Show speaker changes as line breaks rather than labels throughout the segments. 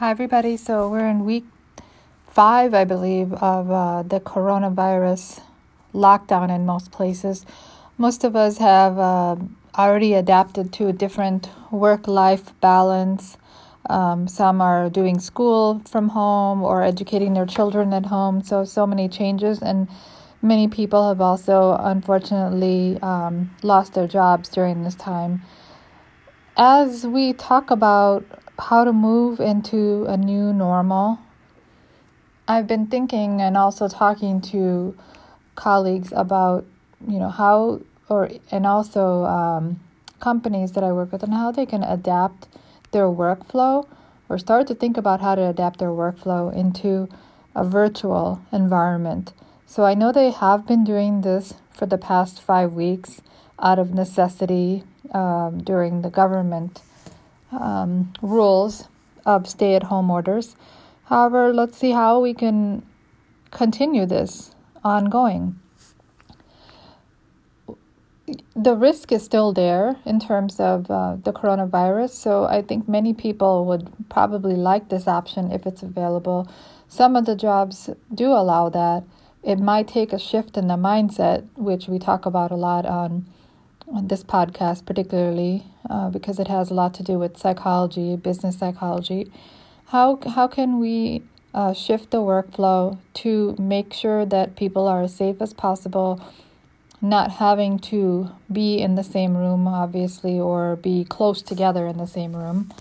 Hi, everybody. So we're in week five, I believe, of uh, the coronavirus lockdown in most places. Most of us have uh, already adapted to a different work life balance. Um, some are doing school from home or educating their children at home. So, so many changes. And many people have also, unfortunately, um, lost their jobs during this time. As we talk about how to move into a new normal. I've been thinking and also talking to colleagues about, you know, how or and also um, companies that I work with and how they can adapt their workflow or start to think about how to adapt their workflow into a virtual environment. So I know they have been doing this for the past five weeks out of necessity um, during the government um, rules of stay at home orders. However, let's see how we can continue this ongoing. The risk is still there in terms of uh, the coronavirus, so I think many people would probably like this option if it's available. Some of the jobs do allow that. It might take a shift in the mindset, which we talk about a lot on on this podcast, particularly uh, because it has a lot to do with psychology, business psychology. How how can we uh, shift the workflow to make sure that people are as safe as possible, not having to be in the same room, obviously, or be close together in the same room.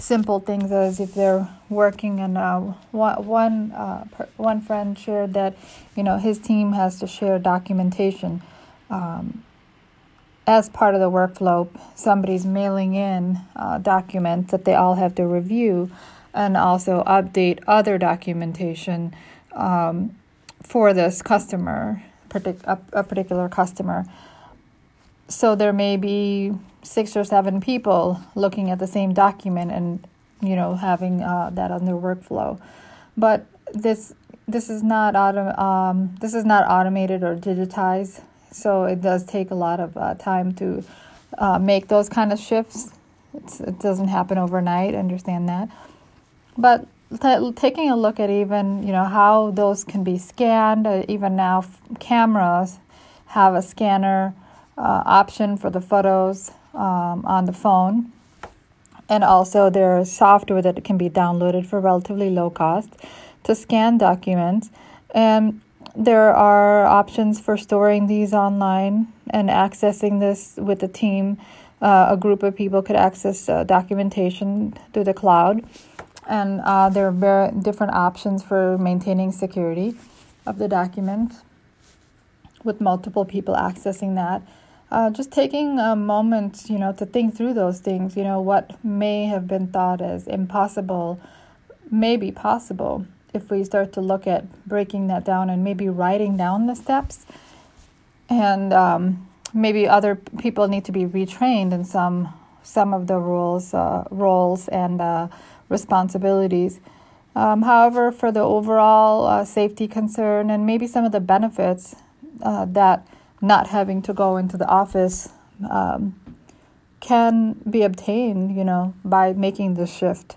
Simple things as if they're working, and uh, one uh, one friend shared that you know his team has to share documentation. Um, as part of the workflow, somebody's mailing in uh, documents that they all have to review and also update other documentation um, for this customer, a, a particular customer. So there may be six or seven people looking at the same document and you know having uh, that on their workflow, but this this is not auto, um, this is not automated or digitized so it does take a lot of uh, time to uh, make those kind of shifts. It's, it doesn't happen overnight. understand that, but t- taking a look at even you know how those can be scanned. Uh, even now, f- cameras have a scanner uh, option for the photos um, on the phone, and also there's software that can be downloaded for relatively low cost to scan documents. And there are options for storing these online and accessing this with a team. Uh, a group of people could access uh, documentation through the cloud. And uh, there are very different options for maintaining security of the document with multiple people accessing that. Uh, just taking a moment, you know, to think through those things, you know, what may have been thought as impossible may be possible if we start to look at breaking that down and maybe writing down the steps. And um, maybe other people need to be retrained in some some of the rules uh, roles and uh, responsibilities. Um, however for the overall uh, safety concern and maybe some of the benefits uh, that not having to go into the office um, can be obtained you know by making the shift